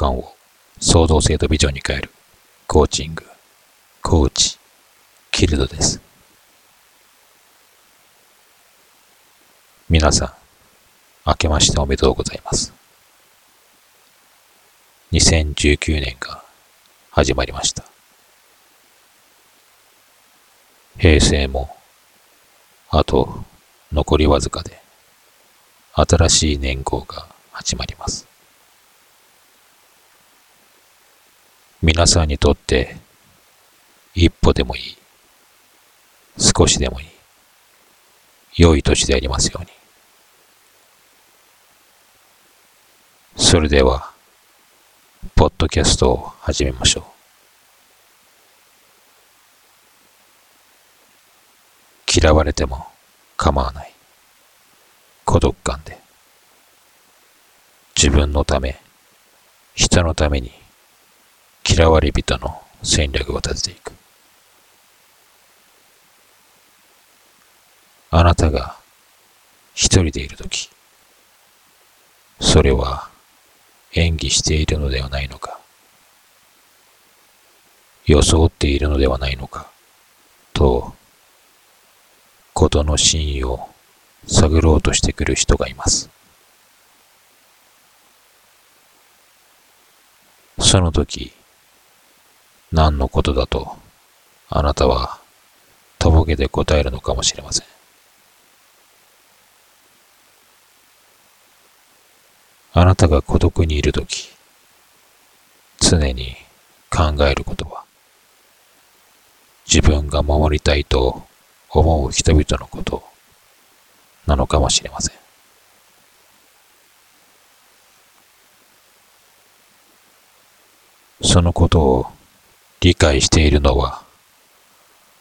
観を創造性とビジョンに変えるコーチング、コーチ、キルドです。皆さん、明けましておめでとうございます。2019年が始まりました。平成も、あと残りわずかで、新しい年号が始まります。皆さんにとって一歩でもいい、少しでもいい、良い年でありますように。それでは、ポッドキャストを始めましょう。嫌われても構わない。孤独感で。自分のため、人のために嫌われ人の戦略を立てていく。あなたが一人でいるとき、それは演技しているのではないのか、装っているのではないのか、と、ことの真意を探ろうとしてくる人がいます。その時、何のことだと、あなたは、とぼけて答えるのかもしれません。あなたが孤独にいるとき、常に考えることは、自分が守りたいと思う人々のことなのかもしれません。そのことを理解しているのは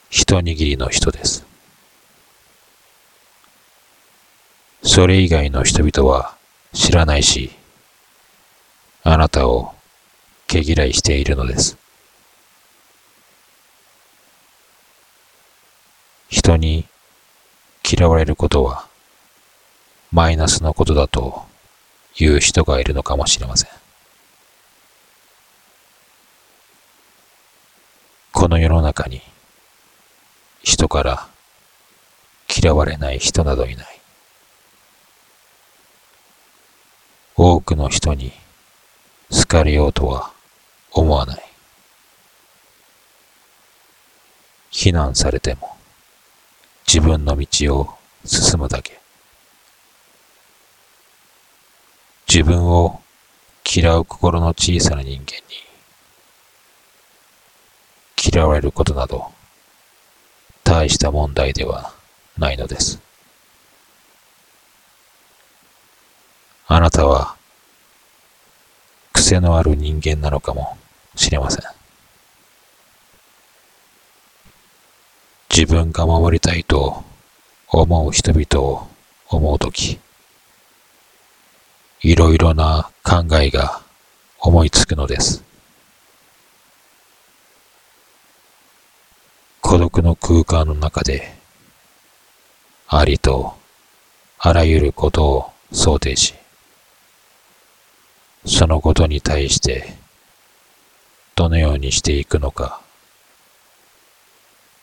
一握りの人です。それ以外の人々は知らないし、あなたを毛嫌いしているのです。人に嫌われることはマイナスのことだと言う人がいるのかもしれません。この世の中に人から嫌われない人などいない。多くの人に好かれようとは思わない。非難されても自分の道を進むだけ。自分を嫌う心の小さな人間に嫌われることなど、大した問題ではないのです。あなたは、癖のある人間なのかもしれません。自分が守りたいと思う人々を思うとき、いろいろな考えが思いつくのです。孤独の空間の中で、ありとあらゆることを想定し、そのことに対してどのようにしていくのか、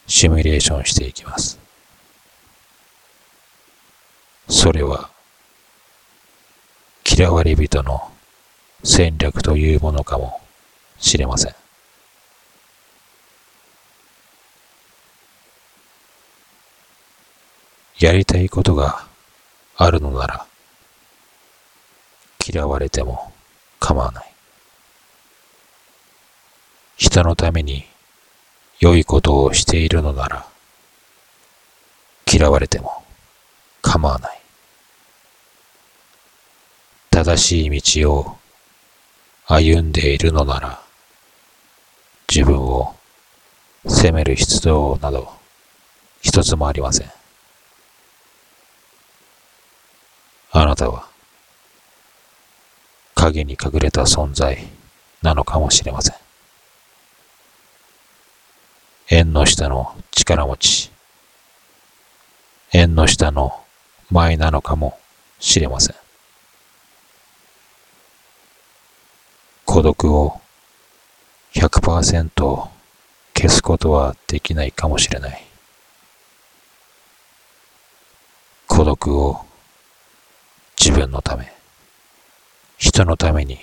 シミュレーションしていきます。それは、嫌われ人の戦略というものかもしれません。やりたいことがあるのなら、嫌われても構わない。人のために良いことをしているのなら、嫌われても構わない。正しい道を歩んでいるのなら、自分を責める必要など一つもありません。あなたは影に隠れた存在なのかもしれません。縁の下の力持ち、縁の下の前なのかもしれません。孤独を100%消すことはできないかもしれない。孤独を分のため、人のために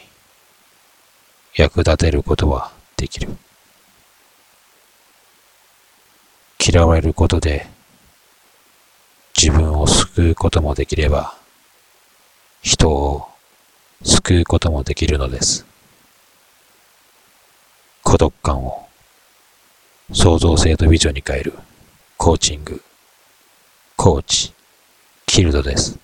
役立てることはできる。嫌われることで自分を救うこともできれば、人を救うこともできるのです。孤独感を創造性とビジョンに変えるコーチング、コーチ、キルドです。